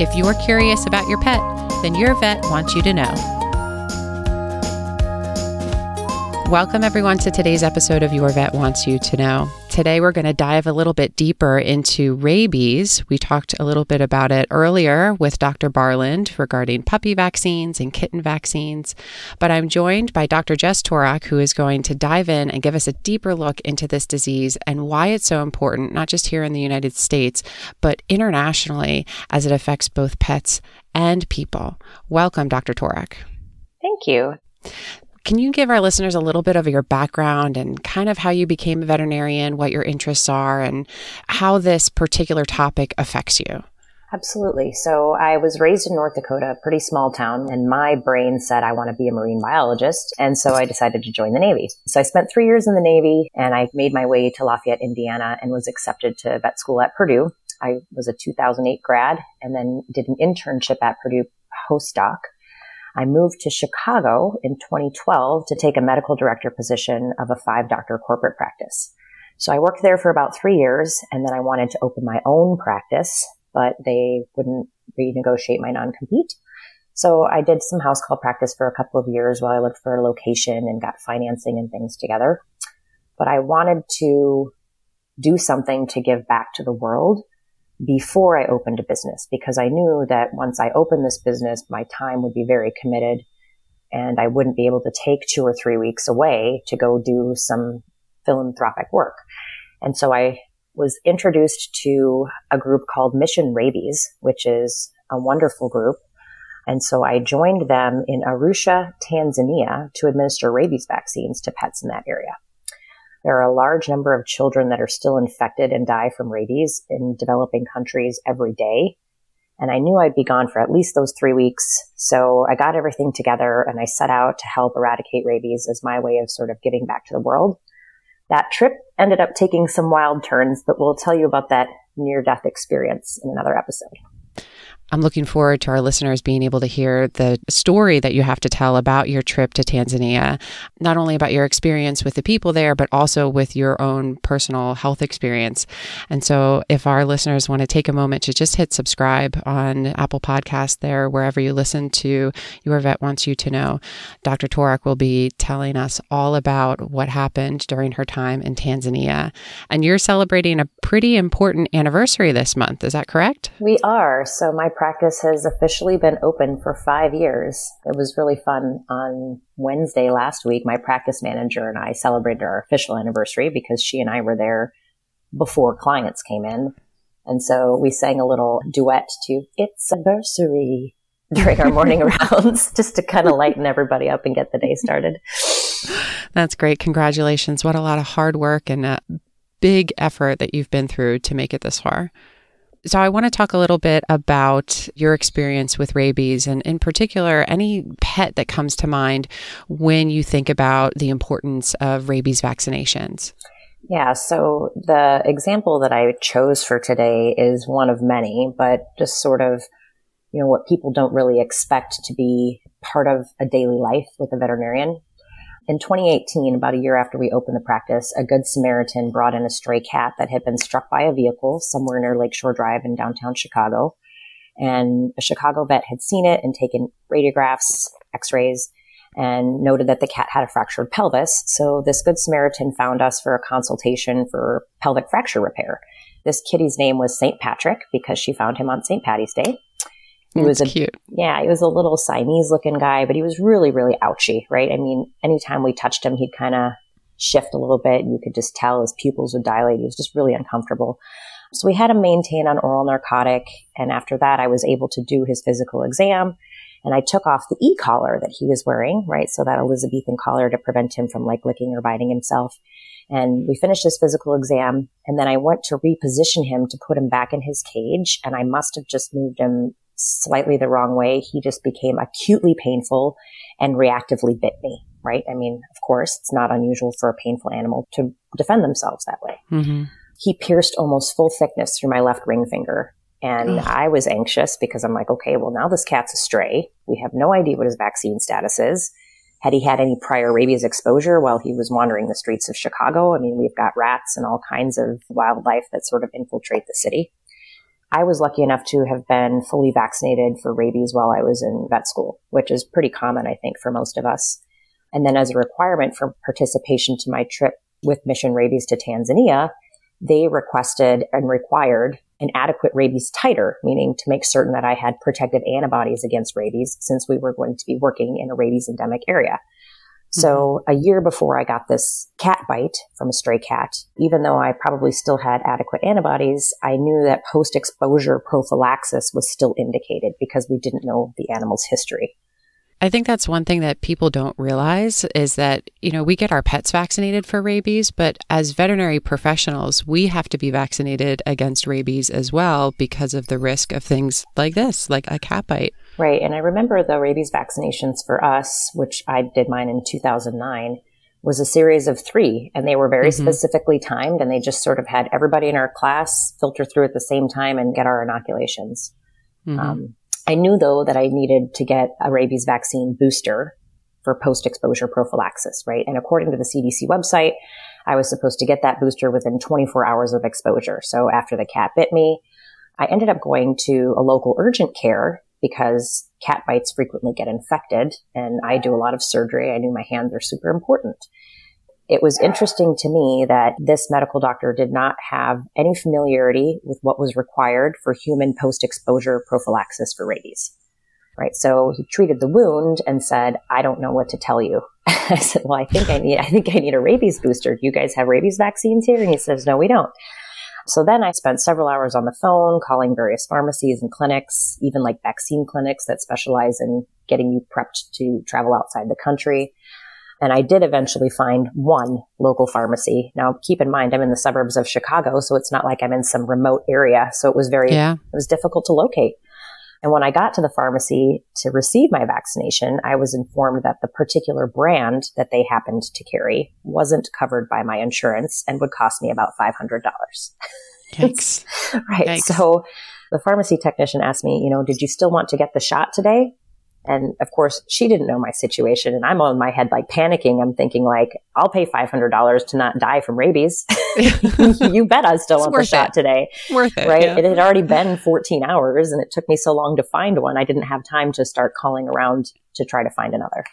If you're curious about your pet, then your vet wants you to know. Welcome, everyone, to today's episode of Your Vet Wants You to Know. Today, we're going to dive a little bit deeper into rabies. We talked a little bit about it earlier with Dr. Barland regarding puppy vaccines and kitten vaccines. But I'm joined by Dr. Jess Torak, who is going to dive in and give us a deeper look into this disease and why it's so important, not just here in the United States, but internationally as it affects both pets and people. Welcome, Dr. Torak. Thank you. Can you give our listeners a little bit of your background and kind of how you became a veterinarian, what your interests are, and how this particular topic affects you? Absolutely. So I was raised in North Dakota, a pretty small town, and my brain said I want to be a marine biologist. And so I decided to join the Navy. So I spent three years in the Navy and I made my way to Lafayette, Indiana and was accepted to vet school at Purdue. I was a 2008 grad and then did an internship at Purdue postdoc I moved to Chicago in 2012 to take a medical director position of a five doctor corporate practice. So I worked there for about three years and then I wanted to open my own practice, but they wouldn't renegotiate my non-compete. So I did some house call practice for a couple of years while I looked for a location and got financing and things together. But I wanted to do something to give back to the world before I opened a business because I knew that once I opened this business, my time would be very committed and I wouldn't be able to take two or three weeks away to go do some philanthropic work. And so I was introduced to a group called Mission Rabies, which is a wonderful group. And so I joined them in Arusha, Tanzania to administer rabies vaccines to pets in that area. There are a large number of children that are still infected and die from rabies in developing countries every day. And I knew I'd be gone for at least those three weeks. So I got everything together and I set out to help eradicate rabies as my way of sort of giving back to the world. That trip ended up taking some wild turns, but we'll tell you about that near death experience in another episode. I'm looking forward to our listeners being able to hear the story that you have to tell about your trip to Tanzania, not only about your experience with the people there, but also with your own personal health experience. And so, if our listeners want to take a moment to just hit subscribe on Apple Podcast there, wherever you listen to Your Vet Wants You to Know, Dr. Torak will be telling us all about what happened during her time in Tanzania. And you're celebrating a pretty important anniversary this month. Is that correct? We are. So, my practice has officially been open for five years. It was really fun. On Wednesday last week, my practice manager and I celebrated our official anniversary because she and I were there before clients came in. And so we sang a little duet to It's Anniversary during our morning rounds just to kind of lighten everybody up and get the day started. That's great. Congratulations. What a lot of hard work and a big effort that you've been through to make it this far. So, I want to talk a little bit about your experience with rabies and, in particular, any pet that comes to mind when you think about the importance of rabies vaccinations. Yeah, so the example that I chose for today is one of many, but just sort of, you know, what people don't really expect to be part of a daily life with a veterinarian. In 2018, about a year after we opened the practice, a good Samaritan brought in a stray cat that had been struck by a vehicle somewhere near Lakeshore Drive in downtown Chicago. And a Chicago vet had seen it and taken radiographs, x-rays, and noted that the cat had a fractured pelvis. So this good Samaritan found us for a consultation for pelvic fracture repair. This kitty's name was St. Patrick because she found him on St. Patty's Day. He That's was a cute. yeah, he was a little Siamese looking guy, but he was really, really ouchy, right? I mean, anytime we touched him, he'd kind of shift a little bit. You could just tell his pupils would dilate. He was just really uncomfortable. So we had him maintain on oral narcotic. And after that, I was able to do his physical exam and I took off the e collar that he was wearing, right? So that Elizabethan collar to prevent him from like licking or biting himself. And we finished his physical exam. And then I went to reposition him to put him back in his cage. And I must have just moved him slightly the wrong way. He just became acutely painful and reactively bit me, right? I mean, of course, it's not unusual for a painful animal to defend themselves that way. Mm-hmm. He pierced almost full thickness through my left ring finger. And Ugh. I was anxious because I'm like, okay, well, now this cat's a stray. We have no idea what his vaccine status is. Had he had any prior rabies exposure while he was wandering the streets of Chicago? I mean, we've got rats and all kinds of wildlife that sort of infiltrate the city. I was lucky enough to have been fully vaccinated for rabies while I was in vet school, which is pretty common, I think, for most of us. And then as a requirement for participation to my trip with Mission Rabies to Tanzania, they requested and required an adequate rabies titer, meaning to make certain that I had protective antibodies against rabies since we were going to be working in a rabies endemic area. So mm-hmm. a year before I got this cat bite from a stray cat, even though I probably still had adequate antibodies, I knew that post exposure prophylaxis was still indicated because we didn't know the animal's history. I think that's one thing that people don't realize is that, you know, we get our pets vaccinated for rabies, but as veterinary professionals, we have to be vaccinated against rabies as well because of the risk of things like this, like a cat bite. Right. And I remember the rabies vaccinations for us, which I did mine in 2009, was a series of three and they were very Mhm. specifically timed and they just sort of had everybody in our class filter through at the same time and get our inoculations. Mhm. Um, I knew though that I needed to get a rabies vaccine booster for post exposure prophylaxis, right? And according to the CDC website, I was supposed to get that booster within 24 hours of exposure. So after the cat bit me, I ended up going to a local urgent care because cat bites frequently get infected and I do a lot of surgery. I knew my hands are super important. It was interesting to me that this medical doctor did not have any familiarity with what was required for human post exposure prophylaxis for rabies. Right. So he treated the wound and said, I don't know what to tell you. I said, well, I think I need, I think I need a rabies booster. Do you guys have rabies vaccines here? And he says, no, we don't. So then I spent several hours on the phone calling various pharmacies and clinics, even like vaccine clinics that specialize in getting you prepped to travel outside the country. And I did eventually find one local pharmacy. Now, keep in mind, I'm in the suburbs of Chicago, so it's not like I'm in some remote area. So it was very, Yeah. it was difficult to locate. And when I got to the pharmacy to receive my vaccination, I was informed that the particular brand that they happened to carry wasn't covered by my insurance and would cost me about $500. Yikes. right. Yikes. So the pharmacy technician asked me, you know, did you still want to get the shot today? And of course, she didn't know my situation. And I'm on my head, like panicking. I'm thinking, like, I'll pay $500 to not die from rabies. you bet I still want the shot it. today Worth it. right? yeah. It had already been 14 hours and it took me so long to find one. I didn't have time to start calling around to try to find another.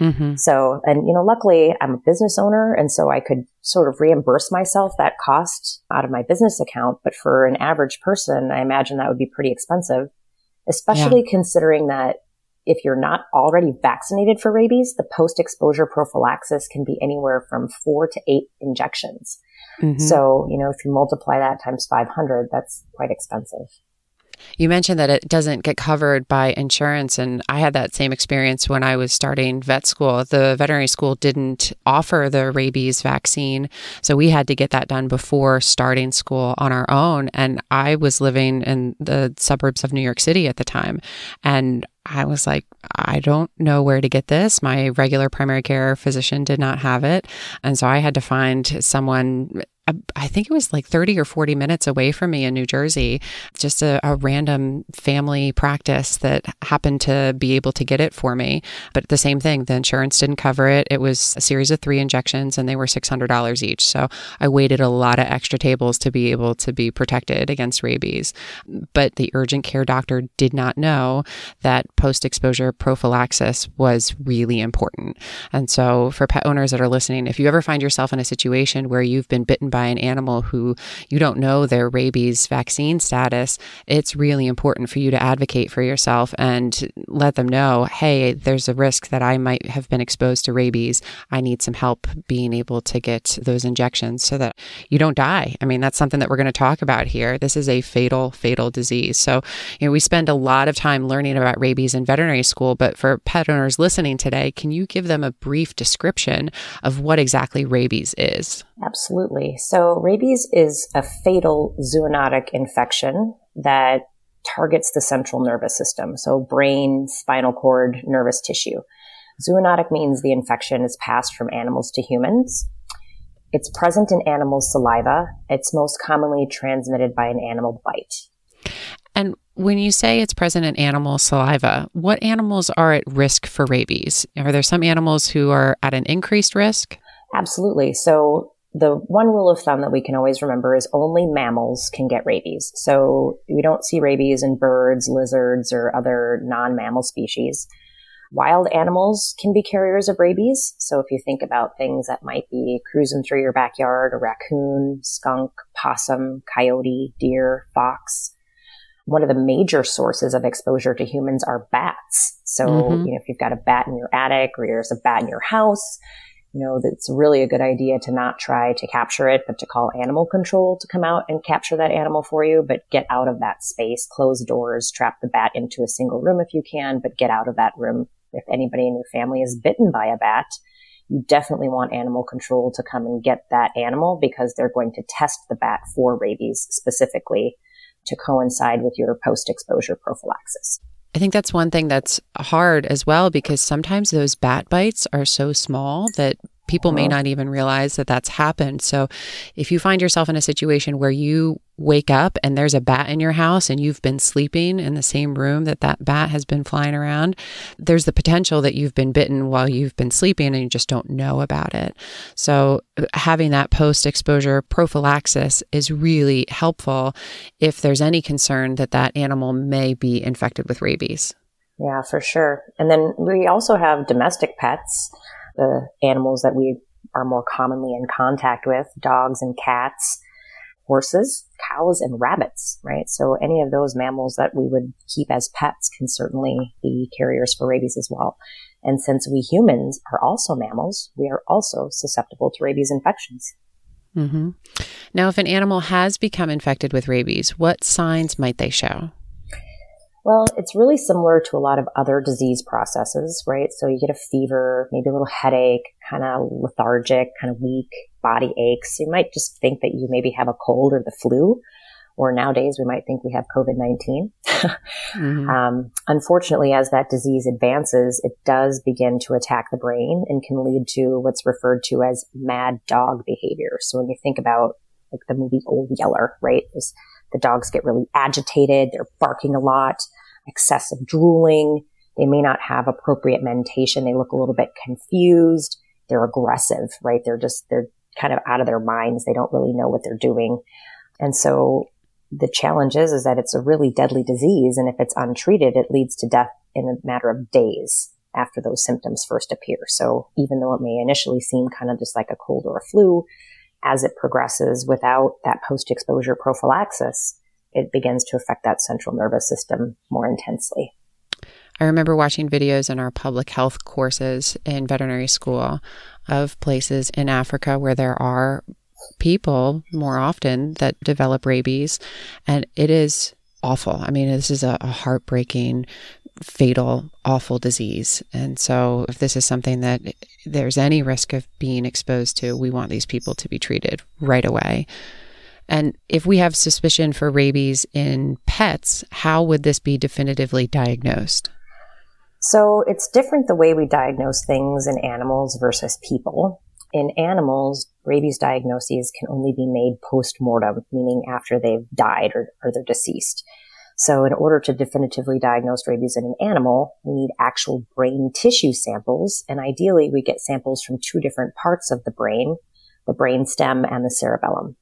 Mhm. So, and you know, luckily I'm a business owner and so I could sort of reimburse myself that cost out of my business account. But for an average person, I imagine that would be pretty expensive, especially considering that if you're not already vaccinated for rabies, the post exposure prophylaxis can be anywhere from four to eight injections. Mhm. So, you know, if you multiply that times 500, that's quite expensive. You mentioned that it doesn't get covered by insurance, and I had that same experience when I was starting vet school. The veterinary school didn't offer the rabies vaccine, so we had to get that done before starting school on our own. And I was living in the suburbs of New York City at the time, and I was like, I don't know where to get this. My regular primary care physician did not have it. And so I had to find someone, I- think it was like 30 or 40 minutes away from me in New Jersey, just a, a random family practice that happened to be able to get it for me. But the same thing, the insurance didn't cover it. It was a series of three injections and they were $600 each. So I waited a lot of extra tables to be able to be protected against rabies. But the urgent care doctor did not know that post exposure prophylaxis was really important. And so, for pet owners that are listening, if you ever find yourself in a situation where you've been bitten by by an animal who you don't know their rabies vaccine status, it's really important for you to advocate for yourself and let them know, hey, there's a risk that I might have been exposed to rabies. I need some help being able to get those injections so that you don't die. I mean, that's something that we're going to talk about here. This is a fatal, fatal disease. So, you know, we spend a lot of time learning about rabies in veterinary school, but for pet owners listening today, can you give them a brief description of what exactly rabies is? Absolutely. So, rabies is a fatal zoonotic infection that targets the central nervous system, so brain, spinal cord, nervous tissue. Zoonotic means the infection is passed from animals to humans. It's present in animal saliva. It's most commonly transmitted by an animal bite. And when you say it's present in animal saliva, what animals are at risk for rabies? Are there some animals who are at an increased risk? Absolutely. So the one rule of thumb that we can always remember is only mammals can get rabies. So we don't see rabies in birds, lizards, or other non-mammal species. Wild animals can be carriers of rabies. So if you think about things that might be cruising through your backyard, a raccoon, skunk, possum, coyote, deer, fox. One of the major sources of exposure to humans are bats. So, mm-hmm. you know, if you've got a bat in your attic or there's a bat in your house, you know, it's really a good idea to not try to capture it, but to call animal control to come out and capture that animal for you, but get out of that space, close doors, trap the bat into a single room if you can, but get out of that room. If anybody in your family is bitten by a bat, you definitely want animal control to come and get that animal because they're going to test the bat for rabies specifically to coincide with your post exposure prophylaxis. I think that's one thing that's hard as well because sometimes those bat bites are so small that people may uh-huh. not even realize that that's happened. So if you find yourself in a situation where you wake up and there's a bat in your house and you've been sleeping in the same room that that bat has been flying around, there's the potential that you've been bitten while you've been sleeping and you just don't know about it. So having that post exposure prophylaxis is really helpful if there's any concern that that animal may be infected with rabies. Yeah, for sure. And then we also have domestic pets the animals that we are more commonly in contact with, dogs and cats, horses, cows, and rabbits, right? So any of those mammals that we would keep as pets can certainly be carriers for rabies as well. And since we humans are also mammals, we are also susceptible to rabies infections. Mm-hmm. Now, if an animal has become infected with rabies, what signs might they show? Well, it's really similar to a lot of other disease processes, right? So you get a fever, maybe a little headache, kind of lethargic, kind of weak, body aches. You might just think that you maybe have a cold or the flu, or nowadays we might think we have COVID-19. mm-hmm. um, unfortunately, as that disease advances, it does begin to attack the brain and can lead to what's referred to as mad dog behavior. So when you think about like the movie Old Yeller, right? This, the dogs get really agitated. They're barking a lot excessive drooling. They may not have appropriate mentation. They look a little bit confused. They're aggressive, right? They're just, they're kind of out of their minds. They don't really know what they're doing. And so the challenge is, is that it's a really deadly disease. And if it's untreated, it leads to death in a matter of days after those symptoms first appear. So even though it may initially seem kind of just like a cold or a flu, as it progresses without that post exposure prophylaxis, it begins to affect that central nervous system more intensely. I remember watching videos in our public health courses in veterinary school of places in Africa where there are people more often that develop rabies, and it is awful. I mean, this is a, heartbreaking, fatal, awful disease. And so, if this is something that there's any risk of being exposed to, we want these people to be treated right away. And if we have suspicion for rabies in pets, how would this be definitively diagnosed? So it's different the way we diagnose things in animals versus people. In animals, rabies diagnoses can only be made post-mortem, meaning after they've died or, or they're deceased. So in order to definitively diagnose rabies in an animal, we need actual brain tissue samples. And ideally we get samples from two different parts of the brain, the brain stem and the cerebellum.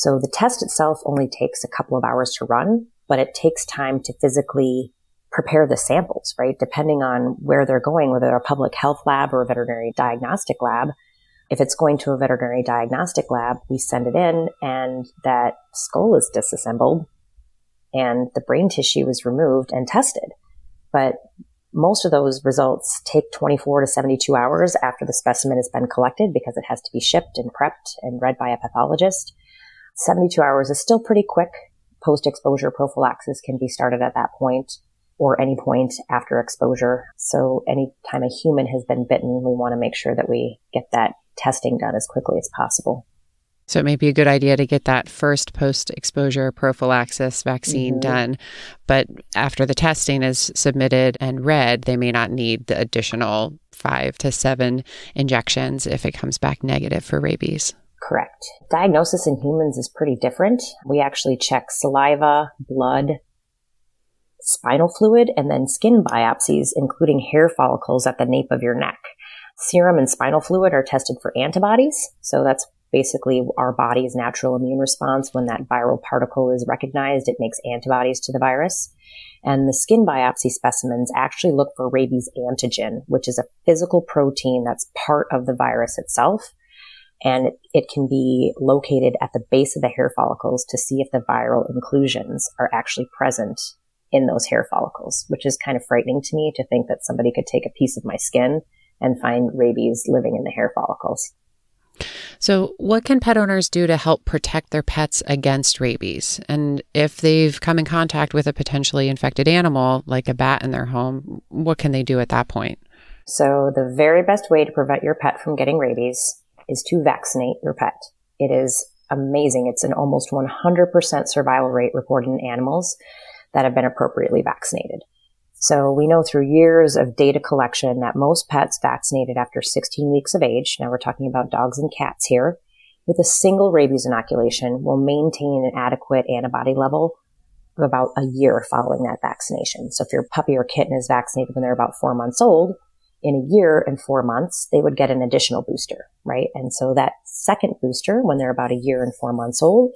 So the test itself only takes a couple of hours to run, but it takes time to physically prepare the samples, right? Depending on where they're going, whether a public health lab or a veterinary diagnostic lab, If it's going to a veterinary diagnostic lab, we send it in and that skull is disassembled and the brain tissue is removed and tested. But most of those results take 24 to 72 hours after the specimen has been collected because it has to be shipped and prepped and read by a pathologist. 72 hours is still pretty quick. Post exposure prophylaxis can be started at that point or any point after exposure. So anytime a human has been bitten, we want to make sure that we get that testing done as quickly as possible. So it may be a good idea to get that first post exposure prophylaxis vaccine mm-hmm. done. But after the testing is submitted and read, they may not need the additional five to seven injections if it comes back negative for rabies. Correct. Diagnosis in humans is pretty different. We actually check saliva, blood, spinal fluid, and then skin biopsies, including hair follicles at the nape of your neck. Serum and spinal fluid are tested for antibodies. So that's basically our body's natural immune response when that viral particle is recognized, it makes antibodies to the virus. And the skin biopsy specimens actually look for rabies antigen, which is a physical protein that's part of the virus itself. And it, can be located at the base of the hair follicles to see if the viral inclusions are actually present in those hair follicles, which is kind of frightening to me to think that somebody could take a piece of my skin and find rabies living in the hair follicles. So, what can pet owners do to help protect their pets against rabies? And if they've come in contact with a potentially infected animal, like a bat in their home, what can they do at that point? So, the very best way to prevent your pet from getting rabies is to vaccinate your pet. It is amazing. It's an almost 100% survival rate reported in animals that have been appropriately vaccinated. So we know through years of data collection that most pets vaccinated after 16 weeks of age, now we're talking about dogs and cats here, with a single rabies inoculation will maintain an adequate antibody level of about a year following that vaccination. So if your puppy or kitten is vaccinated when they're about four months old, in a year and four months, they would get an additional booster, right? And so that second booster, when they're about a year and four months old,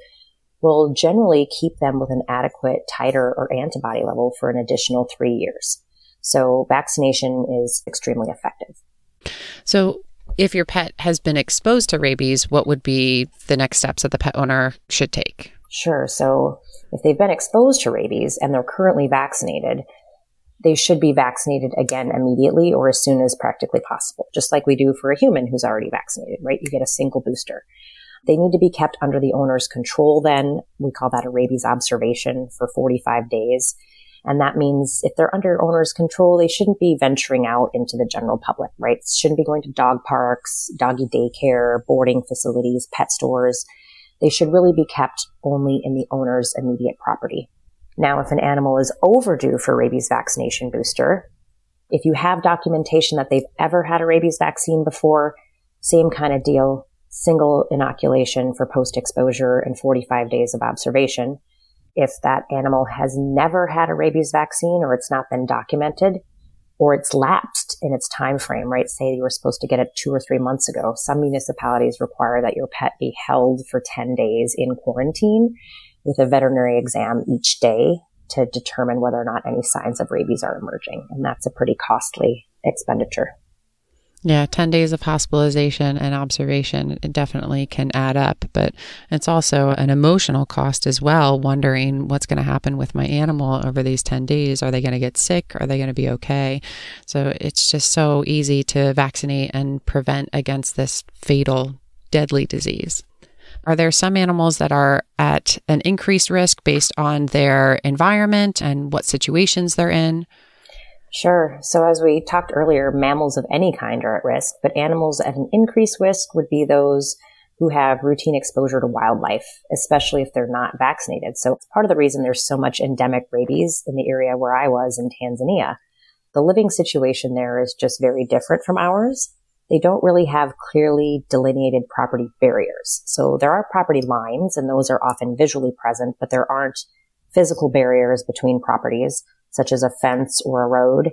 will generally keep them with an adequate titer or antibody level for an additional three years. So vaccination is extremely effective. So if your pet has been exposed to rabies, what would be the next steps that the pet owner should take? Sure. So if they've been exposed to rabies and they're currently vaccinated, they should be vaccinated again immediately or as soon as practically possible, just like we do for a human who's already vaccinated, right? You get a single booster. They need to be kept under the owner's control then. We call that a rabies observation for 45 days. And that means if they're under owner's control, they shouldn't be venturing out into the general public, right? Shouldn't be going to dog parks, doggy daycare, boarding facilities, pet stores. They should really be kept only in the owner's immediate property. Now, if an animal is overdue for rabies vaccination booster, if you have documentation that they've ever had a rabies vaccine before, same kind of deal single inoculation for post exposure and 45 days of observation. If that animal has never had a rabies vaccine or it's not been documented or it's lapsed in its time frame, right? Say you were supposed to get it two or three months ago. Some municipalities require that your pet be held for 10 days in quarantine with a veterinary exam each day to determine whether or not any signs of rabies are emerging. And that's a pretty costly expenditure. Yeah, 10 days of hospitalization and observation it definitely can add up, but it's also an emotional cost as well, wondering what's going to happen with my animal over these 10 days. Are they going to get sick? Are they going to be okay? So it's just so easy to vaccinate and prevent against this fatal, deadly disease. Are there some animals that are at an increased risk based on their environment and what situations they're in? Sure. So as we talked earlier, mammals of any kind are at risk, but animals at an increased risk would be those who have routine exposure to wildlife, especially if they're not vaccinated. So it's part of the reason there's so much endemic rabies in the area where I was in Tanzania. The living situation there is just very different from ours. They don't really have clearly delineated property barriers. So there are property lines and those are often visually present, but there aren't physical barriers between properties such as a fence or a road.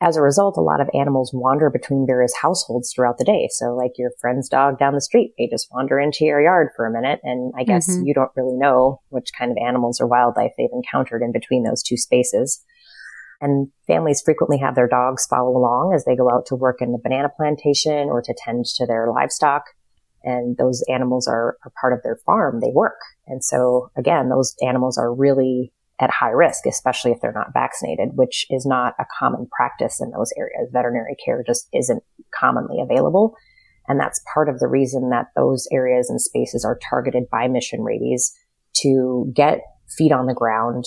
As a result, a lot of animals wander between various households throughout the day. So like your friend's dog down the street may just wander into your yard for a minute. And I guess mm-hmm. you don't really know which kind of animals or wildlife they've encountered in between those two spaces. And families frequently have their dogs follow along as they go out to work in the banana plantation or to tend to their livestock. And those animals are, are part of their farm. They work. And so again, those animals are really at high risk, especially if they're not vaccinated, which is not a common practice in those areas. Veterinary care just isn't commonly available. And that's part of the reason that those areas and spaces are targeted by mission rabies to get feet on the ground,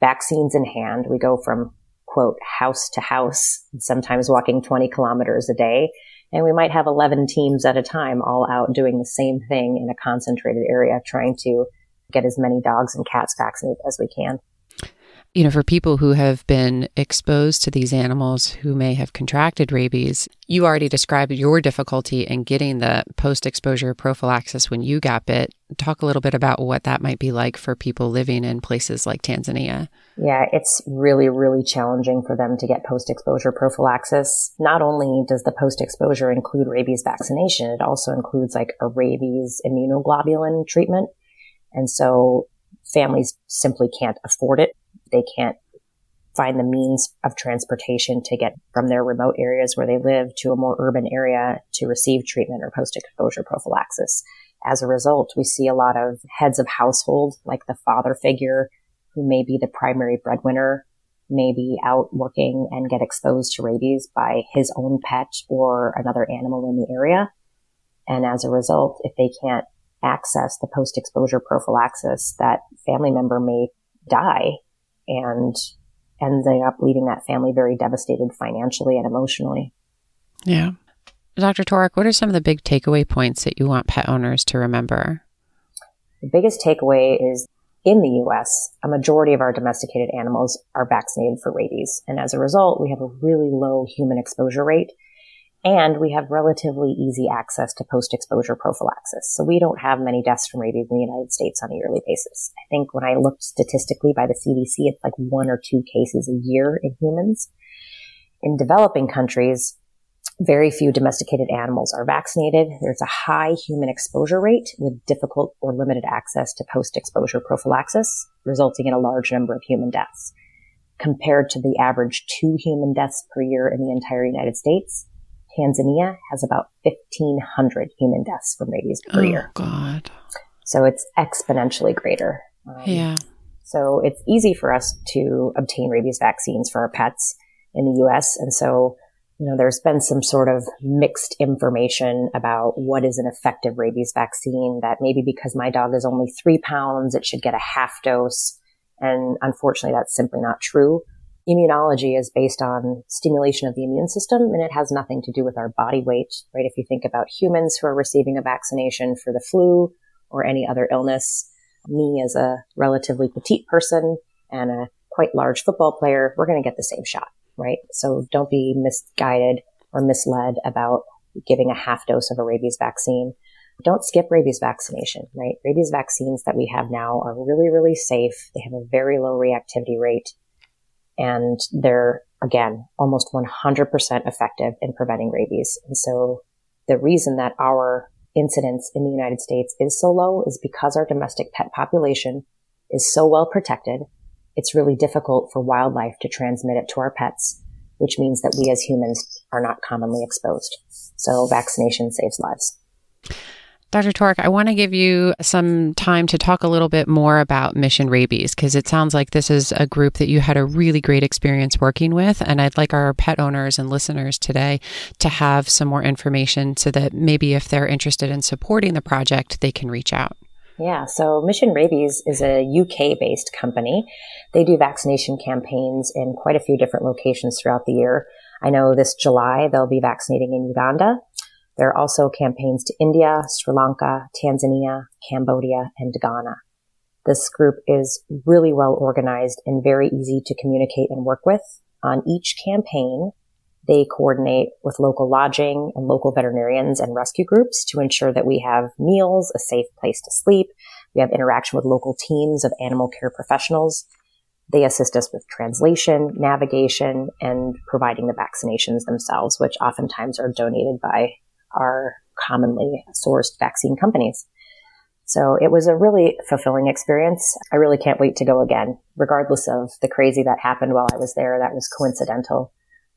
vaccines in hand. We go from quote house to house, sometimes walking 20 kilometers a day. And we might have 11 teams at a time all out doing the same thing in a concentrated area, trying to get as many dogs and cats vaccinated as we can. You know, for people who have been exposed to these animals who may have contracted rabies, you already described your difficulty in getting the post exposure prophylaxis when you got bit. Talk a little bit about what that might be like for people living in places like Tanzania. Yeah, it's really, really challenging for them to get post exposure prophylaxis. Not only does the post exposure include rabies vaccination, it also includes like a rabies immunoglobulin treatment and so families simply can't afford it. They can't find the means of transportation to get from their remote areas where they live to a more urban area to receive treatment or post exposure prophylaxis. As a result, we see a lot of heads of household, like the father figure who may be the primary breadwinner, may be out working and get exposed to rabies by his own pet or another animal in the area. And as a result, if they can't access the post exposure prophylaxis, that family member may die and ending up leaving that family very devastated financially and emotionally. Yeah. Dr. Torek, what are some of the big takeaway points that you want pet owners to remember? The biggest takeaway is in the US, a majority of our domesticated animals are vaccinated for rabies. And as a result, we have a really low human exposure rate and we have relatively easy access to post-exposure prophylaxis. So we don't have many deaths from rabies in the United States on a yearly basis. I think when I looked statistically by the CDC, it's like one or two cases a year in humans. In developing countries, very few domesticated animals are vaccinated. There's a high human exposure rate with difficult or limited access to post-exposure prophylaxis, resulting in a large number of human deaths. Compared to the average two human deaths per year in the entire United States, Tanzania has about 1,500 human deaths from rabies per oh, year. God. So it's exponentially greater. Um, yeah. So it's easy for us to obtain rabies vaccines for our pets in the US. And so, you know, there's been some sort of mixed information about what is an effective rabies vaccine that maybe because my dog is only three pounds, it should get a half dose. And unfortunately, that's simply not true immunology is based on stimulation of the immune system and it has nothing to do with our body weight, right? If you think about humans who are receiving a vaccination for the flu or any other illness, me as a relatively petite person and a quite large football player, we're going to get the same shot, right? So don't be misguided or misled about giving a half dose of a rabies vaccine. Don't skip rabies vaccination, right? Rabies vaccines that we have now are really, really safe. They have a very low reactivity rate and they're again almost 100% effective in preventing rabies. And so the reason that our incidence in the United States is so low is because our domestic pet population is so well protected. It's really difficult for wildlife to transmit it to our pets, which means that we as humans are not commonly exposed. So vaccination saves lives. Dr. Torek, I want to give you some time to talk a little bit more about Mission Rabies because it sounds like this is a group that you had a really great experience working with. And I'd like our pet owners and listeners today to have some more information so that maybe if they're interested in supporting the project, they can reach out. Yeah, so Mission Rabies is a UK based company. They do vaccination campaigns in quite a few different locations throughout the year. I know this July they'll be vaccinating in Uganda. There are also campaigns to India, Sri Lanka, Tanzania, Cambodia, and Ghana. This group is really well organized and very easy to communicate and work with. On each campaign, they coordinate with local lodging and local veterinarians and rescue groups to ensure that we have meals, a safe place to sleep. We have interaction with local teams of animal care professionals. They assist us with translation, navigation, and providing the vaccinations themselves, which oftentimes are donated by are commonly sourced vaccine companies. So it was a really fulfilling experience. I really can't wait to go again, regardless of the crazy that happened while I was there. That was coincidental.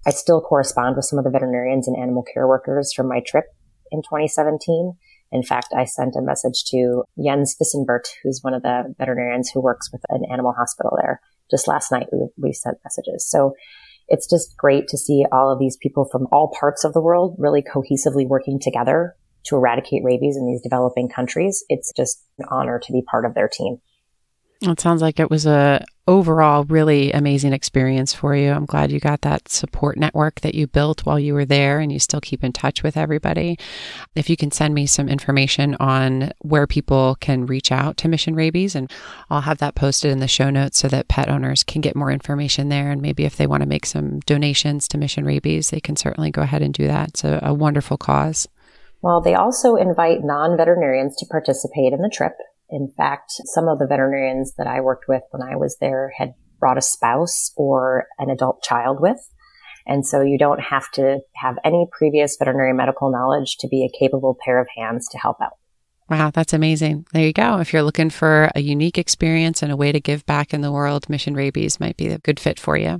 I still correspond with some of the veterinarians and animal care workers from my trip in 2017. In fact, I sent a message to Jens Vissenbert, who's one of the veterinarians who works with an animal hospital there. Just last night, we, we sent messages. So it's just great to see all of these people from all parts of the world really cohesively working together to eradicate rabies in these developing countries. It's just an honor to be part of their team. It sounds like it was a overall really amazing experience for you. I'm glad you got that support network that you built while you were there and you still keep in touch with everybody. If you can send me some information on where people can reach out to Mission Rabies and I'll have that posted in the show notes so that pet owners can get more information there and maybe if they want to make some donations to Mission Rabies, they can certainly go ahead and do that. It's a, a wonderful cause. Well, they also invite non-veterinarians to participate in the trip in fact, some of the veterinarians that I worked with when I was there had brought a spouse or an adult child with. And so you don't have to have any previous veterinary medical knowledge to be a capable pair of hands to help out. Wow, that's amazing. There you go. If you're looking for a unique experience and a way to give back in the world, Mission Rabies might be a good fit for you.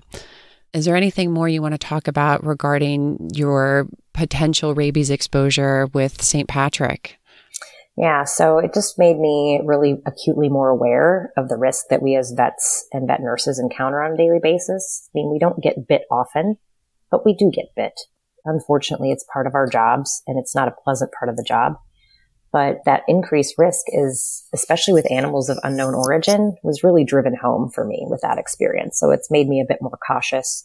Is there anything more you want to talk about regarding your potential rabies exposure with St. Patrick? Yeah, so it just made me really acutely more aware of the risk that we as vets and vet nurses encounter on a daily basis. I mean, we don't get bit often, but we do get bit. Unfortunately, it's part of our jobs and it's not a pleasant part of the job. But that increased risk is, especially with animals of unknown origin, was really driven home for me with that experience. So it's made me a bit more cautious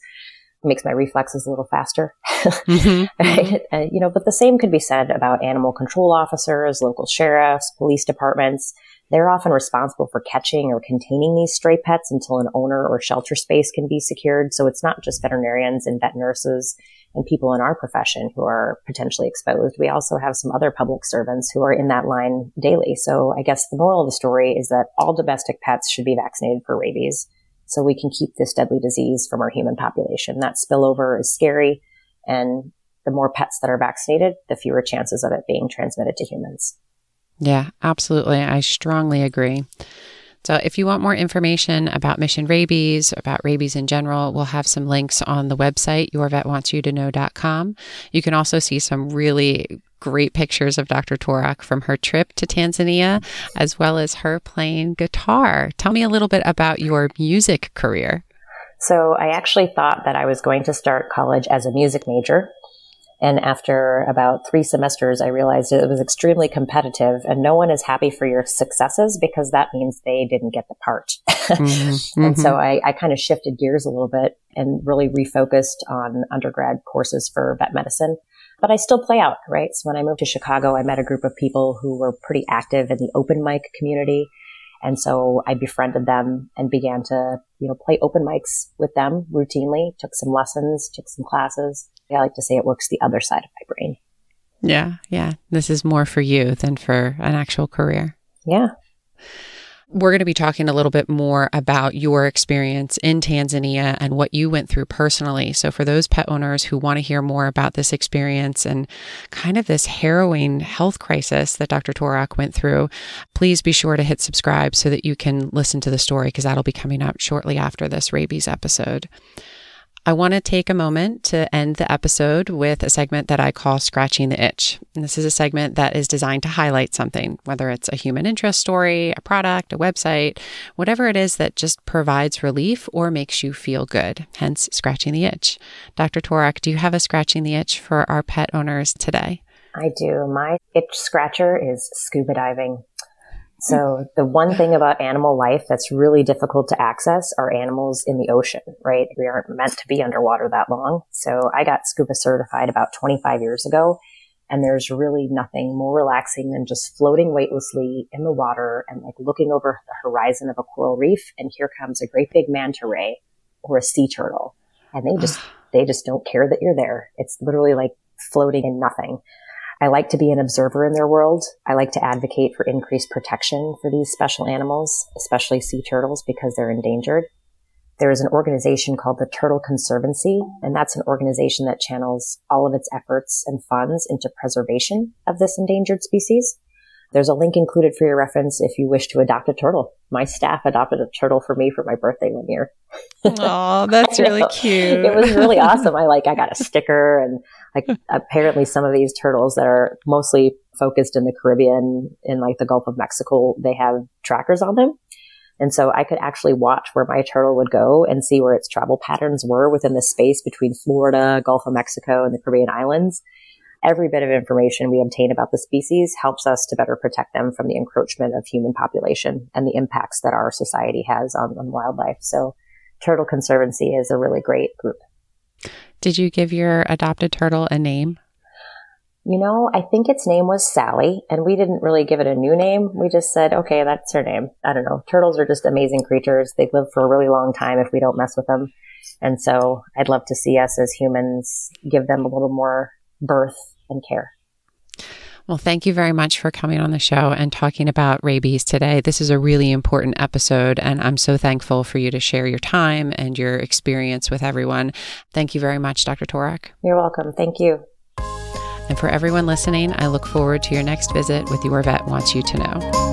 makes my reflexes a little faster. mm-hmm. right? uh, you know, but the same could be said about animal control officers, local sheriffs, police departments. They're often responsible for catching or containing these stray pets until an owner or shelter space can be secured. So it's not just veterinarians and vet nurses and people in our profession who are potentially exposed. We also have some other public servants who are in that line daily. So I guess the moral of the story is that all domestic pets should be vaccinated for rabies so we can keep this deadly disease from our human population. That spillover is scary. And the more pets that are vaccinated, the fewer chances of it being transmitted to humans. Yeah, absolutely. I strongly agree. So, if you want more information about Mission Rabies, about rabies in general, we'll have some links on the website, yourvetwantsyou2know.com. You can also see some really great pictures of Dr. Torak from her trip to Tanzania, as well as her playing guitar. Tell me a little bit about your music career. So, I actually thought that I was going to start college as a music major. And after about three semesters, I realized it was extremely competitive and no one is happy for your successes because that means they didn't get the part. Mm-hmm. and so mm-hmm. I, I kind of shifted gears a little bit and really refocused on undergrad courses for vet medicine. But I still play out, right? So when I moved to Chicago, I met a group of people who were pretty active in the open mic community. And so I befriended them and began to, you know, play open mics with them routinely, took some lessons, took some classes. I like to say it works the other side of my brain. Yeah. Yeah. This is more for you than for an actual career. Yeah. We're going to be talking a little bit more about your experience in Tanzania and what you went through personally. So, for those pet owners who want to hear more about this experience and kind of this harrowing health crisis that Dr. Torak went through, please be sure to hit subscribe so that you can listen to the story because that'll be coming up shortly after this rabies episode. I want to take a moment to end the episode with a segment that I call Scratching the Itch. And this is a segment that is designed to highlight something, whether it's a human interest story, a product, a website, whatever it is that just provides relief or makes you feel good, hence Scratching the Itch. Dr. Torak, do you have a Scratching the Itch for our pet owners today? I do. My itch scratcher is scuba diving. So mm-hmm. the one thing about animal life that's really difficult to access are animals in the ocean, right? We aren't meant to be underwater that long. So I got scuba certified about 25 years ago. And there's really nothing more relaxing than just floating weightlessly in the water and like looking over the horizon of a coral reef. And here comes a great big manta ray or a sea turtle. And they just, they just don't care that you're there. It's literally like floating in nothing. I like to be an observer in their world. I like to advocate for increased protection for these special animals, especially sea turtles because they're endangered. There is an organization called the Turtle Conservancy, and that's an organization that channels all of its efforts and funds into preservation of this endangered species. There's a link included for your reference if you wish to adopt a turtle. My staff adopted a turtle for me for my birthday one year. Oh, that's really cute. It was really awesome. I like, I got a sticker and like apparently some of these turtles that are mostly focused in the Caribbean, in like the Gulf of Mexico, they have trackers on them. And so I could actually watch where my turtle would go and see where its travel patterns were within the space between Florida, Gulf of Mexico, and the Caribbean islands. Every bit of information we obtain about the species helps us to better protect them from the encroachment of human population and the impacts that our society has on, on wildlife. So Turtle Conservancy is a really great group. Did you give your adopted turtle a name? You know, I think its name was Sally, and we didn't really give it a new name. We just said, okay, that's her name. I don't know. Turtles are just amazing creatures. They live for a really long time if we don't mess with them. And so I'd love to see us as humans give them a little more berth and care. Well, thank you very much for coming on the show and talking about rabies today. This is a really important episode, and I'm so thankful for you to share your time and your experience with everyone. Thank you very much, Dr. Torak. You're welcome. Thank you. And for everyone listening, I look forward to your next visit with Your Vet Wants You to Know.